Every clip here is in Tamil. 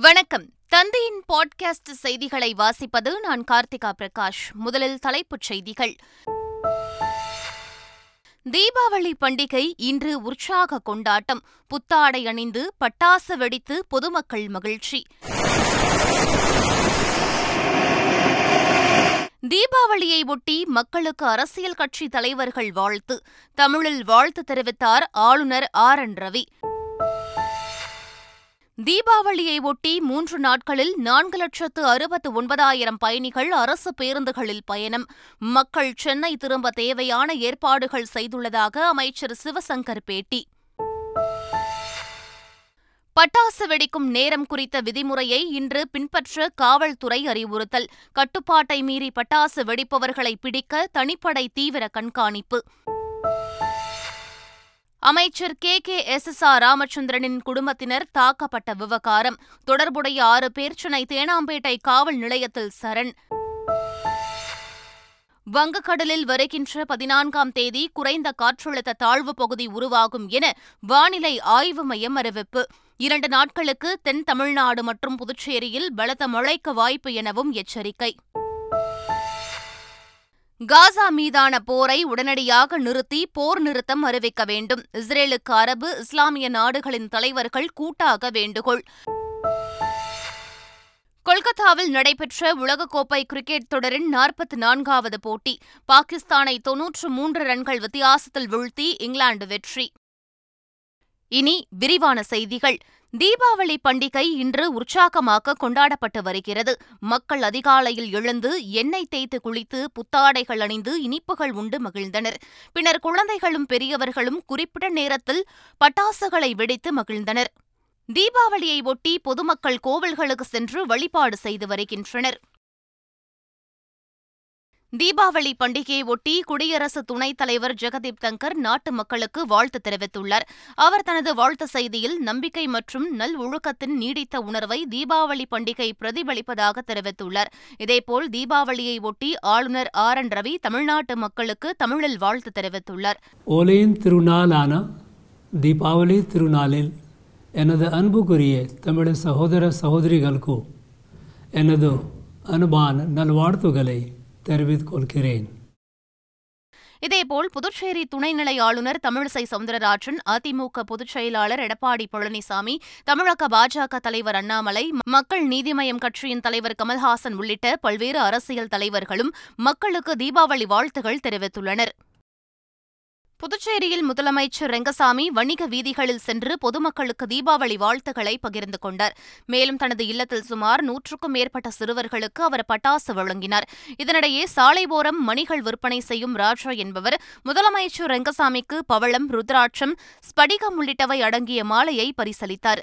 வணக்கம். தந்தையின் பாட்காஸ்ட் செய்திகளை வாசிப்பது நான் கார்த்திகா பிரகாஷ். முதலில் தலைப்புச் செய்திகள். தீபாவளி பண்டிகை இன்று உற்சாக கொண்டாட்டம். புத்தாடை அணிந்து பட்டாசு வெடித்து பொதுமக்கள் மகிழ்ச்சி. தீபாவளியை ஒட்டி மக்களுக்கு அரசியல் கட்சி தலைவர்கள் வாழ்த்து. தமிழில் வாழ்த்து தெரிவித்தார் ஆளுநர் ஆர். என். ரவி. தீபாவளியை ஒட்டி மூன்று நாட்களில் நான்கு லட்சத்து அறுபத்து ஒன்பதாயிரம் பயணிகள் அரசு பேருந்துகளில் பயணம். மக்கள் சென்னை திரும்ப தேவையான ஏற்பாடுகள் செய்துள்ளதாக அமைச்சர் சிவசங்கர் பேட்டி. பட்டாசு வெடிக்கும் நேரம் குறித்த விதிமுறையை இன்று பின்பற்ற காவல்துறை அறிவுறுத்தல். கட்டுப்பாட்டை மீறி பட்டாசு வெடிப்பவர்களை பிடிக்க தனிப்படை தீவிர கண்காணிப்பு. அமைச்சர் K. K. S. S. R. ராமச்சந்திரனின் குடும்பத்தினர் தாக்கப்பட்ட விவகாரம். தொடர்புடைய ஆறு பேர் சென்னை தேனாம்பேட்டை காவல் நிலையத்தில் சரண். வங்கக்கடலில் வருகின்ற பதினான்காம் தேதி குறைந்த காற்றழுத்த தாழ்வு பகுதி உருவாகும் என வானிலை ஆய்வு மையம் அறிவிப்பு. இரண்டு நாட்களுக்கு தென் தமிழ்நாடு மற்றும் புதுச்சேரியில் பலத்த மழைக்கு வாய்ப்பு எனவும் எச்சரிக்கை. காசா மீதான போரை உடனடியாக நிறுத்தி போர் நிறுத்தம் அறிவிக்க வேண்டும். இஸ்ரேலுக்கு அரபு இஸ்லாமிய நாடுகளின் தலைவர்கள் கூட்டாக வேண்டுகோள். கொல்கத்தாவில் நடைபெற்ற உலகக்கோப்பை கிரிக்கெட் தொடரின் நாற்பத்தி நான்காவது போட்டி. பாகிஸ்தானை தொன்னூற்று மூன்று ரன்கள் வித்தியாசத்தில் வீழ்த்தி இங்கிலாந்து வெற்றி. இனி விரிவான செய்திகள். தீபாவளி பண்டிகை இன்று உற்சாகமாக கொண்டாடப்பட்டு வருகிறது. மக்கள் அதிகாலையில் எழுந்து எண்ணெய் தேய்த்து குளித்து புத்தாடைகள் அணிந்து இனிப்புகள் உண்டு மகிழ்ந்தனர். பின்னர் குழந்தைகளும் பெரியவர்களும் குறிப்பிட்ட நேரத்தில் பட்டாசுகளை வெடித்து மகிழ்ந்தனர். தீபாவளியை ஒட்டி பொதுமக்கள் கோவில்களுக்கு சென்று வழிபாடு செய்து வருகின்றனர். தீபாவளி பண்டிகையை ஒட்டி குடியரசு துணைத் தலைவர் ஜெகதீப் தங்கர் நாட்டு மக்களுக்கு வாழ்த்து தெரிவித்துள்ளார். அவர் தனது வாழ்த்து செய்தியில் நம்பிக்கை மற்றும் நல் ஒழுக்கத்தின் நீடித்த உணர்வை தீபாவளி பண்டிகை பிரதிபலிப்பதாக தெரிவித்துள்ளார். இதேபோல் தீபாவளியை ஒட்டி ஆளுநர் ஆர் என் ரவி தமிழ்நாட்டு மக்களுக்கு தமிழில் வாழ்த்து தெரிவித்துள்ளார். ஓலையின் திருநாளான தீபாவளி திருநாளில் எனது அன்புக்குரிய தமிழ் சகோதர சகோதரிகளுக்கு எனது அன்பான நல்வாழ்த்துக்களை தெரிவித்துக் கொள்கிறேன். இதேபோல் புதுச்சேரி துணைநிலை ஆளுநர் தமிழிசை சவுந்தரராஜன் அதிமுக பொதுச் செயலாளர் எடப்பாடி பழனிசாமி தமிழக பாஜக தலைவர் அண்ணாமலை மக்கள் நீதிமயம் கட்சியின் தலைவர் கமல்ஹாசன் உள்ளிட்ட பல்வேறு அரசியல் தலைவர்களும் மக்களுக்கு தீபாவளி வாழ்த்துகள் தெரிவித்துள்ளனர். புதுச்சேரியில் முதலமைச்சர் ரெங்கசாமி வணிக வீதிகளில் சென்று பொதுமக்களுக்கு தீபாவளி வாழ்த்துக்களை பகிர்ந்து கொண்டார். மேலும் தனது இல்லத்தில் சுமார் நூற்றுக்கும் மேற்பட்ட சிறுவர்களுக்கு அவர் பட்டாசு வழங்கினார். இதனிடையே சாலை ஓரம் மணிகள் விற்பனை செய்யும் ராஜா என்பவர் முதலமைச்சர் ரெங்கசாமிக்கு பவளம் ருத்ராட்சம் ஸ்படிகம் உள்ளிட்டவை அடங்கிய மாலையை பரிசளித்தார்.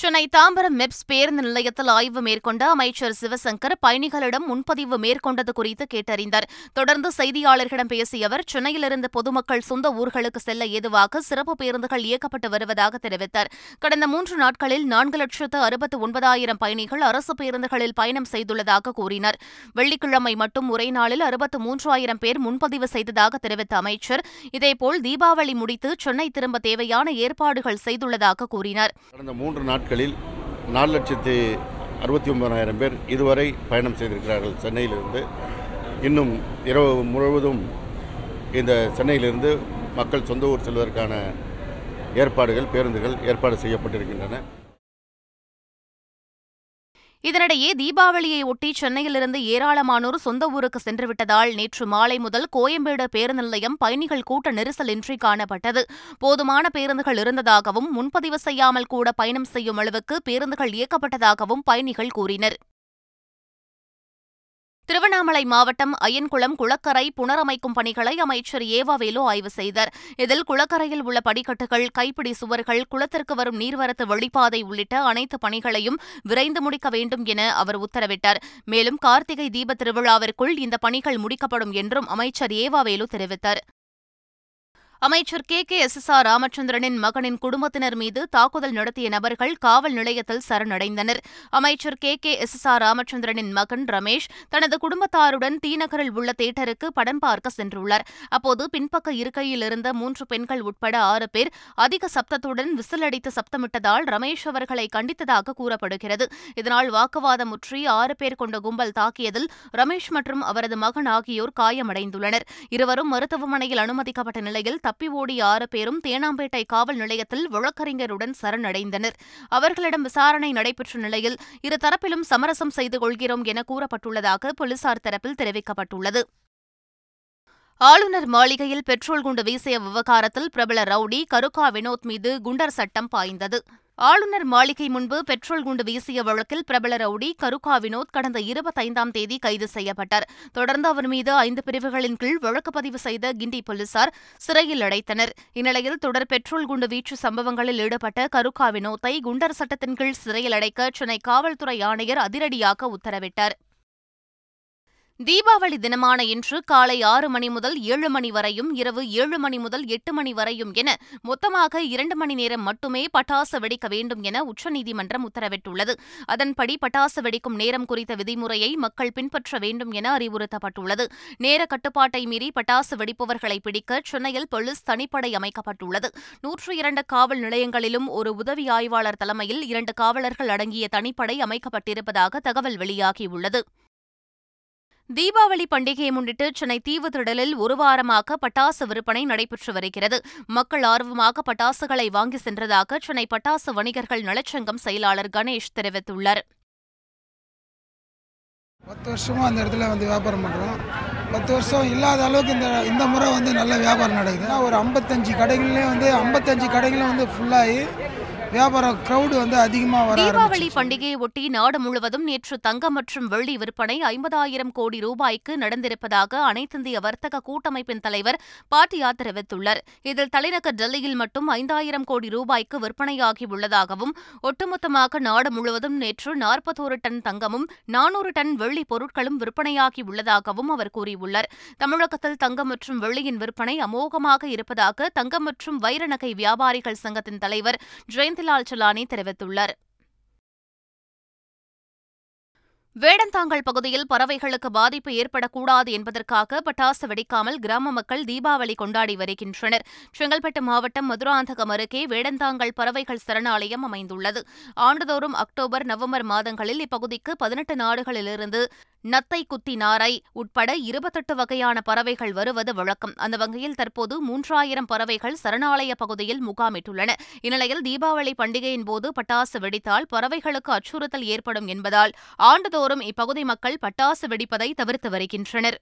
சென்னை தாம்பரம் மெப்ஸ் பேருந்து நிலையத்தில் ஆய்வு மேற்கொண்ட அமைச்சர் சிவசங்கர் பயணிகளிடம் முன்பதிவு மேற்கொண்டது குறித்து கேட்டறிந்தார். தொடர்ந்து செய்தியாளர்களிடம் பேசிய அவர் சென்னையிலிருந்து பொதுமக்கள் சொந்த ஊர்களுக்கு செல்ல ஏதுவாக சிறப்பு பேருந்துகள் இயக்கப்பட்டு வருவதாக தெரிவித்தார். கடந்த மூன்று நாட்களில் நான்கு லட்சத்து அறுபத்து ஒன்பதாயிரம் பயணிகள் அரசு பேருந்துகளில் பயணம் செய்துள்ளதாக கூறினார். வெள்ளிக்கிழமை மட்டும் ஒரே நாளில் அறுபத்து மூன்றாயிரம் பேர் முன்பதிவு செய்ததாக தெரிவித்த அமைச்சர் இதேபோல் தீபாவளி முடித்து சென்னை திரும்ப தேவையான ஏற்பாடுகள் செய்துள்ளதாக கூறினார். நாட்களில் நாலு லட்சத்தி அறுபத்தி ஒன்பதாயிரம் பேர் இதுவரை பயணம் செய்திருக்கிறார்கள் சென்னையிலிருந்து. இன்னும் இரவு முழுவதும் இந்த சென்னையிலிருந்து மக்கள் சொந்த ஊர் செல்வதற்கான ஏற்பாடுகள் பேருந்துகள் ஏற்பாடு செய்யப்பட்டிருக்கின்றன. இதனிடையே தீபாவளியை ஒட்டி சென்னையிலிருந்து ஏராளமானோர் சொந்த ஊருக்கு சென்றுவிட்டதால் நேற்று மாலை முதல் கோயம்பேடு பேருந்து நிலையம் பயணிகள் கூட்ட நெரிசலின்றி காணப்பட்டது. போதுமான பேருந்துகள் இருந்ததாகவும் முன்பதிவு செய்யாமல் கூட பயணம் செய்யும் அளவுக்கு பேருந்துகள் இயக்கப்பட்டதாகவும் பயணிகள் கூறினர். திருவண்ணாமலை மாவட்டம் அய்யன்குளம் குளக்கரை புனரமைக்கும் பணிகளை அமைச்சர் ஏவாவேலு ஆய்வு செய்தார். இதில் குளக்கரையில் உள்ள படிக்கட்டுகள் கைப்பிடி சுவர்கள் குளத்திற்கு வரும் நீர்வரத்து வழிப்பாதை உள்ளிட்ட அனைத்து பணிகளையும் விரைந்து முடிக்க வேண்டும் என அவர் உத்தரவிட்டார். மேலும் கார்த்திகை தீப திருவிழாவிற்குள் இந்த பணிகள் முடிக்கப்படும் என்றும் அமைச்சர் ஏவாவேலு தெரிவித்தார். அமைச்சர் K. K. S. S. R. ராமச்சந்திரனின் மகனின் குடும்பத்தினர் மீது தாக்குதல் நடத்திய நபர்கள் காவல் நிலையத்தில் சரணடைந்தனர். அமைச்சர் K. K. S. S. R. ராமச்சந்திரனின் மகன் ரமேஷ் தனது குடும்பத்தாருடன் தீநகரில் உள்ள தேட்டருக்கு படம் பார்க்க சென்றுள்ளார். அப்போது பின்பக்க இருக்கையில் இருந்த மூன்று பெண்கள் உட்பட ஆறு பேர் அதிக சப்தத்துடன் விசிலடித்து சப்தமிட்டதால் ரமேஷ் அவர்களை கண்டித்ததாக கூறப்படுகிறது. இதனால் வாக்குவாதம் முற்றி ஆறு பேர் கொண்ட கும்பல் தாக்கியதில் ரமேஷ் மற்றும் அவரது மகன் ஆகியோர் காயமடைந்துள்ளனர். இருவரும் மருத்துவமனையில் அனுமதிக்கப்பட்ட நிலையில் தப்பி ஓடிய ஆறு பேரும் தேனாம்பேட்டை காவல் நிலையத்தில் வழக்கறிஞருடன் சரணடைந்தனர். அவர்களிடம் விசாரணை நடைபெற்ற நிலையில் இரு தரப்பிலும் சமரசம் செய்து கொள்கிறோம் என கூறப்பட்டுள்ளதாக போலீசார் தரப்பில் தெரிவிக்கப்பட்டுள்ளது. ஆளுநர் மாளிகையில் பெட்ரோல் குண்டு வீசிய விவகாரத்தில் பிரபல ரவுடி கருக்கா வினோத் மீது குண்டர் சட்டம் பாய்ந்தது. ஆளுநர் மாளிகை முன்பு பெட்ரோல் குண்டு வீசிய வழக்கில் பிரபல ரவுடி கருக்கா வினோத் கடந்த இருபத்தைந்தாம் தேதி கைது செய்யப்பட்டார். தொடர்ந்து அவர் மீது ஐந்து பிரிவுகளின் கீழ் வழக்கு பதிவு செய்த கிண்டி போலீசார் சிறையில் அடைத்தனர். இந்நிலையில் தொடர் பெட்ரோல் குண்டு வீச்சு சம்பவங்களில் ஈடுபட்ட கருக்கா வினோத்தை குண்டர் சட்டத்தின் கீழ் சிறையில் அடைக்க சென்னை காவல்துறை ஆணையர் அதிரடியாக உத்தரவிட்டார். தீபாவளி தினமான இன்று காலை ஆறு மணி முதல் ஏழு மணி வரையும் இரவு ஏழு மணி முதல் எட்டு மணி வரையும் என மொத்தமாக இரண்டு மணி நேரம் மட்டுமே பட்டாசு வெடிக்க வேண்டும் என உச்சநீதிமன்றம் உத்தரவிட்டுள்ளது. அதன்படி பட்டாசு வெடிக்கும் நேரம் குறித்த விதிமுறையை மக்கள் பின்பற்ற வேண்டும் என அறிவுறுத்தப்பட்டுள்ளது. நேர கட்டுப்பாட்டை மீறி பட்டாசு வெடிப்பவர்களை பிடிக்க சென்னையில் போலீஸ் தனிப்படை அமைக்கப்பட்டுள்ளது. நூற்று இரண்டு காவல் நிலையங்களிலும் ஒரு உதவி ஆய்வாளர் தலைமையில் இரண்டு காவலர்கள் அடங்கிய தனிப்படை அமைக்கப்பட்டிருப்பதாக தகவல் வெளியாகியுள்ளது. தீபாவளி பண்டிகையை முன்னிட்டு சென்னை தீவுத்திடலில் ஒரு வாரமாக பட்டாசு விற்பனை நடைபெற்று வருகிறது. மக்கள் ஆர்வமாக பட்டாசுகளை வாங்கி சென்றதாக சென்னை பட்டாசு வணிகர்கள் நலச்சங்கம் செயலாளர் கணேஷ் தெரிவித்துள்ளார். பத்து வருஷமாக அந்த இடத்துல வந்து வியாபாரம் பண்ணுறோம் பத்து வருஷம் இல்லாத அளவுக்கு இந்த இந்த முறை வந்து நல்ல வியாபாரம் நடக்குது. ஒரு ஐம்பத்தஞ்சு கடைகள்லேயும் வந்து ஐம்பத்தஞ்சு கடைகளும் வந்து ஃபுல்லாகி வியாபார க்ரௌடு வந்து அதிகமாக வர தீபாவளி பண்டிகையை ஒட்டி நாடு முழுவதும் நேற்று தங்கம் மற்றும் வெள்ளி விற்பனை ஐம்பதாயிரம் கோடி ரூபாய்க்கு நடந்திருப்பதாக அனைத்திந்திய வர்த்தக கூட்டமைப்பின் தலைவர் பாட்டியா தெரிவித்துள்ளார். இதில் தலைநகர் டெல்லியில் மட்டும் ஐந்தாயிரம் கோடி ரூபாய்க்கு விற்பனையாகியுள்ளதாகவும் ஒட்டுமொத்தமாக நாடு முழுவதும் நேற்று நாற்பத்தோரு டன் தங்கமும் நானூறு டன் வெள்ளி பொருட்களும் விற்பனையாகி உள்ளதாகவும் அவர் கூறியுள்ளார். தமிழகத்தில் தங்கம் மற்றும் வெள்ளியின் விற்பனை அமோகமாக இருப்பதாக தங்கம் மற்றும் வைர நகை வியாபாரிகள் சங்கத்தின் தலைவர் ஜெயந்த் ஜெயந்திலால் சலானி தெரிவித்துள்ளார். வேடந்தாங்கல் பகுதியில் பறவைகளுக்கு பாதிப்பு ஏற்படக்கூடாது என்பதற்காக பட்டாசு வெடிக்காமல் கிராம மக்கள் தீபாவளி கொண்டாடி வருகின்றனர். செங்கல்பட்டு மாவட்டம் மதுராந்தகம் அருகே வேடந்தாங்கல் பறவைகள் சரணாலயம் அமைந்துள்ளது. ஆண்டுதோறும் அக்டோபர் நவம்பர் மாதங்களில் இப்பகுதிக்கு பதினெட்டு நாடுகளிலிருந்து நத்தை குத்தி நாரை உட்பட இருபத்தெட்டு வகையான பறவைகள் வருவது வழக்கம். அந்த வகையில் தற்போது மூன்றாயிரம் பறவைகள் சரணாலய பகுதியில் முகாமிட்டுள்ளன. இந்நிலையில் தீபாவளி பண்டிகையின் போது பட்டாசு வெடித்தால் பறவைகளுக்கு அச்சுறுத்தல் ஏற்படும் என்பதால் ஆண்டுதோறும் இப்பகுதி மக்கள் பட்டாசு வெடிப்பதை தவிர்த்து வருகின்றனர்.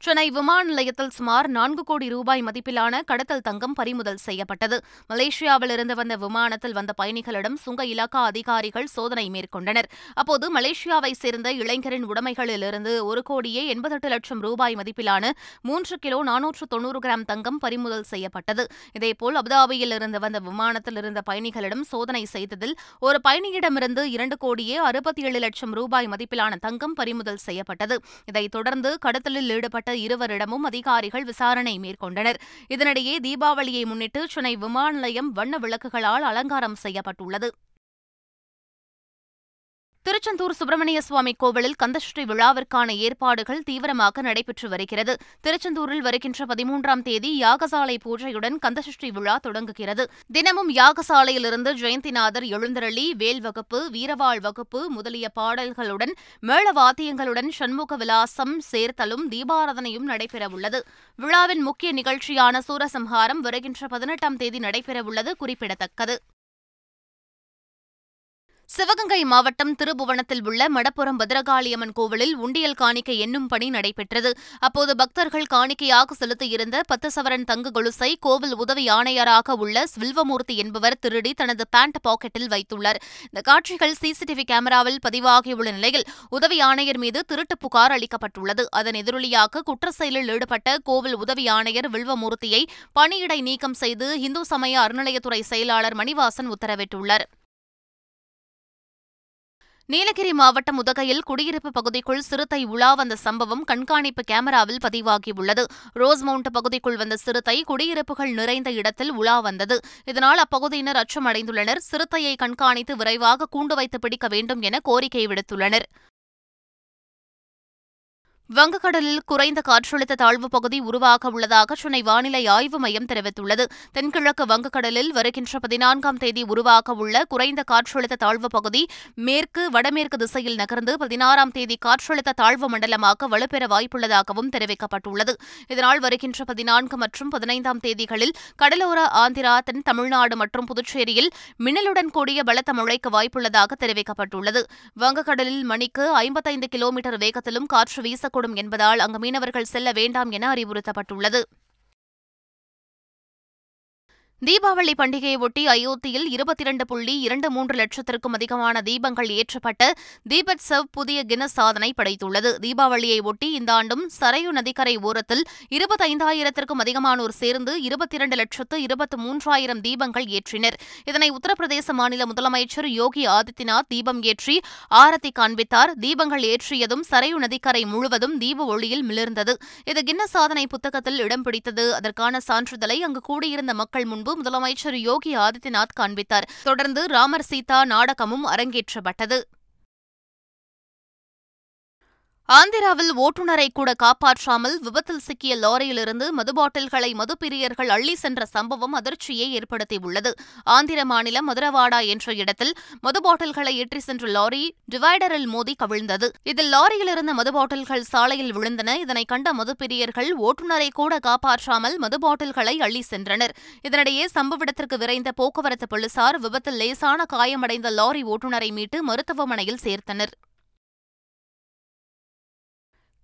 சென்னை விமான நிலையத்தில் சுமார் நான்கு கோடி ரூபாய் மதிப்பிலான கடத்தல் தங்கம் பறிமுதல் செய்யப்பட்டது. மலேசியாவிலிருந்து வந்த விமானத்தில் வந்த பயணிகளிடம் சுங்க இலாக்கா அதிகாரிகள் சோதனை மேற்கொண்டனர். அப்போது மலேசியாவை சேர்ந்த இளைஞரின் உடைமைகளிலிருந்து ஒரு கோடியே எண்பத்தெட்டு லட்சம் ரூபாய் மதிப்பிலான மூன்று கிலோ நானூற்று தொன்னூறு கிராம் தங்கம் பறிமுதல் செய்யப்பட்டது. இதேபோல் அபுதாபியில் இருந்து வந்த விமானத்தில் இருந்த பயணிகளிடம் சோதனை செய்ததில் ஒரு பயணியிடமிருந்து இரண்டு கோடியே அறுபத்தி ஏழு லட்சம் ரூபாய் மதிப்பிலான தங்கம் பறிமுதல் செய்யப்பட்டது. இதைத் தொடர்ந்து கடத்தலில் ஈடுபட்ட இருவரிடமும் அதிகாரிகள் விசாரணை மேற்கொண்டனர். இதனிடையே தீபாவளியை முன்னிட்டு சென்னை விமான நிலையம் வண்ண விளக்குகளால் அலங்காரம் செய்யப்பட்டுள்ளது. திருச்செந்தூர் சுப்பிரமணிய சுவாமி கோவிலில் கந்தசுஷ்டி விழாவிற்கான ஏற்பாடுகள் தீவிரமாக நடைபெற்று வருகிறது. திருச்செந்தூரில் வருகின்ற பதிமூன்றாம் தேதி யாகசாலை பூஜையுடன் கந்தசுஷ்டி விழா தொடங்குகிறது. தினமும் யாகசாலையிலிருந்து ஜெயந்திநாதர் எழுந்தருளி வேல் வகுப்பு வீரவாள் வகுப்பு முதலிய பாடல்களுடன் மேள வாத்தியங்களுடன் சண்முக விலாசம் சேர்த்தலும் தீபாராதனையும் நடைபெறவுள்ளது. விழாவின் முக்கிய நிகழ்ச்சியான சூரசம்ஹாரம் வருகின்ற பதினெட்டாம் தேதி நடைபெறவுள்ளது குறிப்பிடத்தக்கது. சிவகங்கை மாவட்டம் திருபுவனத்தில் உள்ள மடப்புரம் பத்ரகாளியம்மன் கோவிலில் உண்டியல் காணிக்கை எண்ணும் பணி நடைபெற்றது. அப்போது பக்தர்கள் காணிக்கையாக செலுத்தியிருந்த பத்து சவரன் தங்க கொலுசை கோவில் உதவி ஆணையராக உள்ள வில்வமூர்த்தி என்பவர் திருடி தனது பேண்ட் பாக்கெட்டில் வைத்துள்ளார். இந்த காட்சிகள் சிசிடிவி கேமராவில் பதிவாகியுள்ள நிலையில் உதவி ஆணையர் மீது திருட்டு புகார் அளிக்கப்பட்டுள்ளது. அதன் எதிரொலியாக குற்ற செயலில் ஈடுபட்ட கோவில் உதவி ஆணையர் வில்வமூர்த்தியை பணியிடை நீக்கம் செய்து இந்து சமய அறநிலையத்துறை செயலாளர் மணிவாசன் உத்தரவிட்டுள்ளார். நீலகிரி மாவட்டம் உதகையில் குடியிருப்பு பகுதிக்குள் சிறுத்தை உலா வந்த சம்பவம் கண்காணிப்பு கேமராவில் பதிவாகியுள்ளது. ரோஸ்மவுண்ட் பகுதிக்குள் வந்த சிறுத்தை குடியிருப்புகள் நிறைந்த இடத்தில் உலா வந்தது. இதனால் அப்பகுதியினர் அச்சமடைந்துள்ளனர். சிறுத்தையை கண்காணித்து விரைவாக கூண்டு வைத்து பிடிக்க வேண்டும் என கோரிக்கை விடுத்துள்ளனர். வங்கக்கடலில் குறைந்த காற்றழுத்த தாழ்வு பகுதி உருவாக உள்ளதாக சென்னை வானிலை ஆய்வு மையம் தெரிவித்துள்ளது. தென்கிழக்கு வங்கக்கடலில் வருகின்ற பதினான்காம் தேதி உருவாக உள்ள குறைந்த காற்றழுத்த தாழ்வு பகுதி மேற்கு வடமேற்கு திசையில் நகர்ந்து பதினாறாம் தேதி காற்றழுத்த தாழ்வு மண்டலமாக வலுப்பெற வாய்ப்புள்ளதாகவும் தெரிவிக்கப்பட்டுள்ளது. இதனால் வருகின்ற பதினான்கு மற்றும் பதினைந்தாம் தேதிகளில் கடலோர ஆந்திரா தென் தமிழ்நாடு மற்றும் புதுச்சேரியில் மின்னலுடன் கூடிய பலத்த மழைக்கு வாய்ப்புள்ளதாக தெரிவிக்கப்பட்டுள்ளது. வங்கக்கடலில் மணிக்கு ஐம்பத்தைந்து கிலோமீட்டர் வேகத்திலும் காற்று வீசக்கூடும் என்பதால் அங்கு மீனவர்கள் செல்ல வேண்டாம் என அறிவுறுத்தப்பட்டுள்ளது. தீபாவளி பண்டிகையை ஒட்டி அயோத்தியில் இருபத்தி இரண்டு புள்ளி இரண்டு மூன்று லட்சத்திற்கும் அதிகமான தீபங்கள் ஏற்றப்பட்ட தீபத்சவ் புதிய கின்னஸ் சாதனை படைத்துள்ளது. தீபாவளியை ஒட்டி இந்த ஆண்டும் சரையு நதிக்கரை ஓரத்தில் இருபத்தைந்தாயிரத்திற்கும் அதிகமானோர் சேர்ந்து இருபத்தி இரண்டு லட்சத்து இருபத்து மூன்றாயிரம் தீபங்கள் ஏற்றினர். இதனை உத்தரப்பிரதேச மாநில முதலமைச்சர் யோகி ஆதித்யநாத் தீபம் ஏற்றி ஆரத்தி காண்பித்தார். தீபங்கள் ஏற்றியதும் சரையு நதிக்கரை முழுவதும் தீப ஒளியில் மிளிர்ந்தது. இது கின்னஸ் சாதனை புத்தகத்தில் இடம் பிடித்தது. அதற்கான சான்றிதழை அங்கு கூடியிருந்த மக்கள் முன்பு முதலமைச்சர் யோகி ஆதித்யநாத் காண்பித்தார். தொடர்ந்து ராமர் சீதா நாடகமும் அரங்கேற்றப்பட்டது. ஆந்திராவில் ஓட்டுநரை கூட காப்பாற்றாமல் விபத்தில் சிக்கிய லாரியிலிருந்து மது பாட்டில்களை மதுப்பிரியர்கள் அள்ளி சென்ற சம்பவம் அதிர்ச்சியை ஏற்படுத்தியுள்ளது. ஆந்திர மாநிலம் மதுரவாடா என்ற இடத்தில் மது பாட்டில்களை ஏற்றி சென்ற லாரி டிவைடரில் மோதி கவிழ்ந்தது. இதில் லாரியிலிருந்த மது பாட்டில்கள் சாலையில் விழுந்தன. இதனை கண்ட மதுப்பிரியர்கள் ஓட்டுநரை கூட காப்பாற்றாமல் மது பாட்டில்களை அள்ளி சென்றனர். இதனிடையே சம்பவ இடத்திற்கு விரைந்த போக்குவரத்து போலீசார் விபத்தில் லேசான காயமடைந்த லாரி ஓட்டுநரை மீட்டு மருத்துவமனையில் சேர்த்தனர்.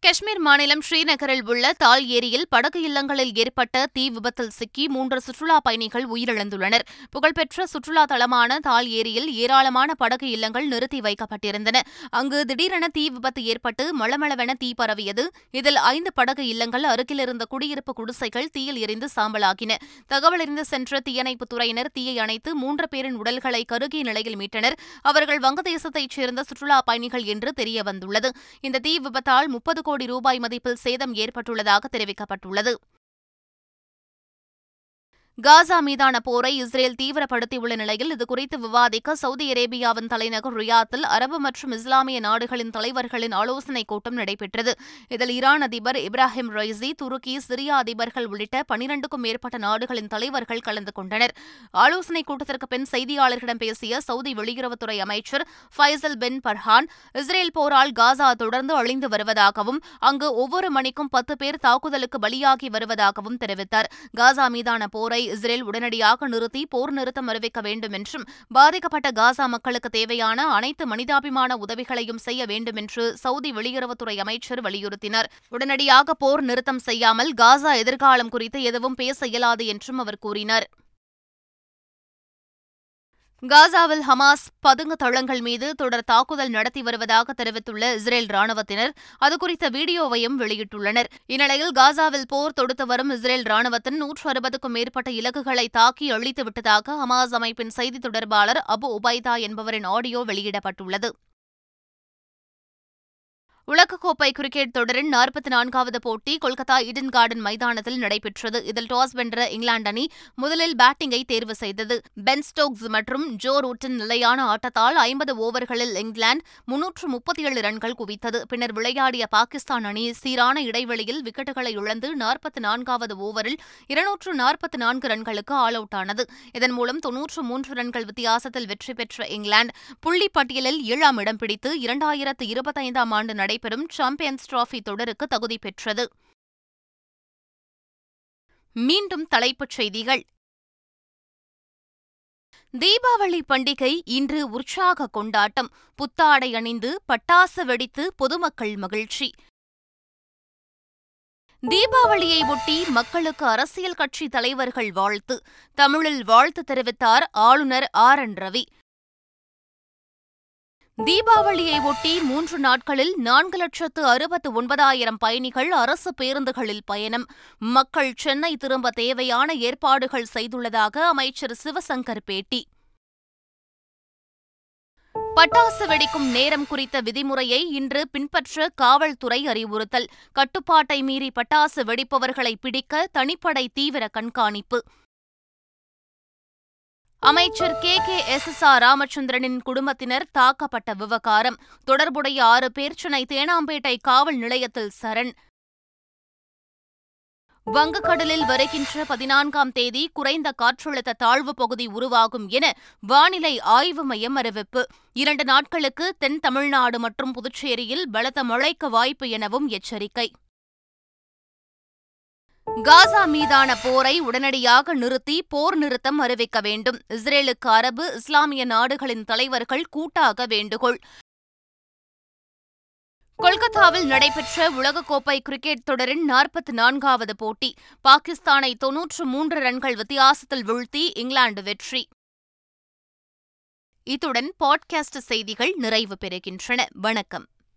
காஷ்மீர் மாநிலம் ஸ்ரீநகரில் உள்ள தால் ஏரியில் படகு இல்லங்களில் ஏற்பட்ட தீ விபத்தில் சிக்கி மூன்று சுற்றுலா பயணிகள் உயிரிழந்துள்ளனர். புகழ்பெற்ற சுற்றுலா தலமான தால் ஏரியில் ஏராளமான படகு இல்லங்கள் நிறுத்தி வைக்கப்பட்டிருந்தன. அங்கு திடீரென தீ விபத்து ஏற்பட்டு மளமளவென தீ பரவியது. இதில் ஐந்து படகு இல்லங்கள் அருகிலிருந்த குடியிருப்பு குடிசைகள் தீயில் எரிந்து சாம்பலாகின. தகவலறிந்து சென்ற தீயணைப்புத் துறையினர் தீயை அணைத்து மூன்று பேரின் உடல்களை கருகிய நிலையில் மீட்டனர். அவர்கள் வங்கதேசத்தைச் சேர்ந்த சுற்றுலா பயணிகள் என்று தெரியவந்துள்ளது. இந்த தீ விபத்தால் முப்பது கோடி கோடி ரூபாய் மதிப்பில் சேதம் ஏற்பட்டுள்ளதாக தெரிவிக்கப்பட்டுள்ளது. காசா மீதான போரை இஸ்ரேல் தீவிரப்படுத்தியுள்ள நிலையில் இதுகுறித்து விவாதிக்க சவுதி அரேபியாவின் தலைநகர் ரியாத்தில் அரபு மற்றும் இஸ்லாமிய நாடுகளின் தலைவர்களின் ஆலோசனைக் கூட்டம் நடைபெற்றது. இதில் ஈரான் அதிபர் இப்ராஹிம் ரைசி துருக்கி சிரியா அதிபர்கள் உள்ளிட்ட பனிரண்டுக்கும் மேற்பட்ட நாடுகளின் தலைவர்கள் கலந்து கொண்டனர். ஆலோசனைக் கூட்டத்திற்கு பின் செய்தியாளர்களிடம் பேசிய சவுதி வெளியுறவுத்துறை அமைச்சர் ஃபைசல் பின் பர்ஹான் இஸ்ரேல் போரால் காசா தொடர்ந்து அழிந்து வருவதாகவும் அங்கு ஒவ்வொரு மணிக்கும் பத்து பேர் தாக்குதலுக்கு பலியாகி வருவதாகவும் தெரிவித்தார். காசா மீதான போரை இஸ்ரேல் உடனடியாக நிறுத்தி போர் நிறுத்தம் அறிவிக்க வேண்டும் என்றும் பாதிக்கப்பட்ட காசா மக்களுக்கு தேவையான அனைத்து மனிதாபிமான உதவிகளையும் செய்ய வேண்டும் என்று சவுதி வெளியுறவுத்துறை அமைச்சர் வலியுறுத்தினார். உடனடியாக போர் நிறுத்தம் செய்யாமல் காசா எதிர்காலம் குறித்து எதுவும் பேச இயலாது என்றும் அவர் கூறினார். காசாவில் ஹமாஸ் பதுங்கு தளங்கள் மீது தொடர் தாக்குதல் நடத்தி வருவதாக தெரிவித்துள்ள இஸ்ரேல் ராணுவத்தினர் அதுகுறித்த வீடியோவையும் வெளியிட்டுள்ளனர். இந்நிலையில் காசாவில் போர் தொடுத்து வரும் இஸ்ரேல் ராணுவத்தின் நூற்று அறுபதுக்கும் மேற்பட்ட இலக்குகளை தாக்கி அழித்துவிட்டதாக ஹமாஸ் அமைப்பின் செய்தி தொடர்பாளர் அபு உபைதா என்பவரின் ஆடியோ வெளியிடப்பட்டுள்ளது. உலகக்கோப்பை கிரிக்கெட் தொடரின் நாற்பத்தி நான்காவது போட்டி கொல்கத்தா ஈடன் கார்டன் மைதானத்தில் நடைபெற்றது. இதில் டாஸ் வென்ற இங்கிலாந்து அணி முதலில் பேட்டிங்கை தேர்வு செய்தது. பென் ஸ்டோக்ஸ் மற்றும் ஜோ ரூட்டின் நிலையான ஆட்டத்தால் ஐம்பது ஓவர்களில் இங்கிலாந்து முன்னூற்று முப்பத்தி ஏழு ரன்கள் குவித்தது. பின்னர் விளையாடிய பாகிஸ்தான் அணி சீரான இடைவெளியில் விக்கெட்டுகளை இழந்து நாற்பத்தி நான்காவது ஓவரில் இருநூற்று நாற்பத்தி நான்கு ரன்களுக்கு ஆல் அவுட் ஆனது. இதன் மூலம் தொன்னூற்று மூன்று ரன்கள் வித்தியாசத்தில் வெற்றி பெற்ற இங்கிலாந்து புள்ளி பட்டியலில் ஏழாம் இடம் பிடித்து இரண்டாயிரத்து இருபத்தைந்தாம் ஆண்டு நடை நடைபெறும் சாம்பியன்ஸ் டிராஃபி தொடருக்கு தகுதி பெற்றது. மீண்டும் தலைப்புச் செய்திகள். தீபாவளி பண்டிகை இன்று உற்சாக கொண்டாட்டம். புத்தாடை அணிந்து பட்டாசு வெடித்து பொதுமக்கள் மகிழ்ச்சி. தீபாவளியை ஒட்டி மக்களுக்கு அரசியல் கட்சி தலைவர்கள் வாழ்த்து. தமிழில் வாழ்த்து தெரிவித்தார் ஆளுநர் ஆர் என் ரவி. தீபாவளியை ஒட்டி மூன்று நாட்களில் நான்கு லட்சத்து அறுபத்து ஒன்பதாயிரம் பயணிகள் அரசு பேருந்துகளில் பயணம். மக்கள் சென்னை திரும்ப தேவையான ஏற்பாடுகள் செய்துள்ளதாக அமைச்சர் சிவசங்கர் பேட்டி. பட்டாசு வெடிக்கும் நேரம் குறித்த விதிமுறையை இன்று பின்பற்ற காவல்துறை அறிவுறுத்தல். கட்டுப்பாட்டை மீறி பட்டாசு வெடிப்பவர்களை பிடிக்க தனிப்படை தீவிர கண்காணிப்பு. அமைச்சர் K. K. S. S. R ராமச்சந்திரனின் குடும்பத்தினர் தாக்கப்பட்ட விவகாரம். தொடர்புடைய ஆறு பேர் சென்னை தேனாம்பேட்டை காவல் நிலையத்தில் சரண். வங்கக்கடலில் வருகின்ற பதினான்காம் தேதி குறைந்த காற்றழுத்த தாழ்வு பகுதி உருவாகும் என வானிலை ஆய்வு மையம் அறிவிப்பு. இரண்டு நாட்களுக்கு தென் தமிழ்நாடு மற்றும் புதுச்சேரியில் பலத்த மழைக்கு வாய்ப்பு எனவும் எச்சரிக்கை. காசா மீதான போரை உடனடியாக நிறுத்தி போர் நிறுத்தம் அறிவிக்க வேண்டும். இஸ்ரேலுக்கு அரபு இஸ்லாமிய நாடுகளின் தலைவர்கள் கூட்டாக வேண்டுகோள். கொல்கத்தாவில் நடைபெற்ற உலகக்கோப்பை கிரிக்கெட் தொடரின் நாற்பத்தி நான்காவது போட்டி. பாகிஸ்தானை தொன்னூற்று மூன்று ரன்கள் வித்தியாசத்தில் வீழ்த்தி இங்கிலாந்து வெற்றி. இத்துடன் பாட்காஸ்ட் செய்திகள் நிறைவு பெறுகின்றன. வணக்கம்.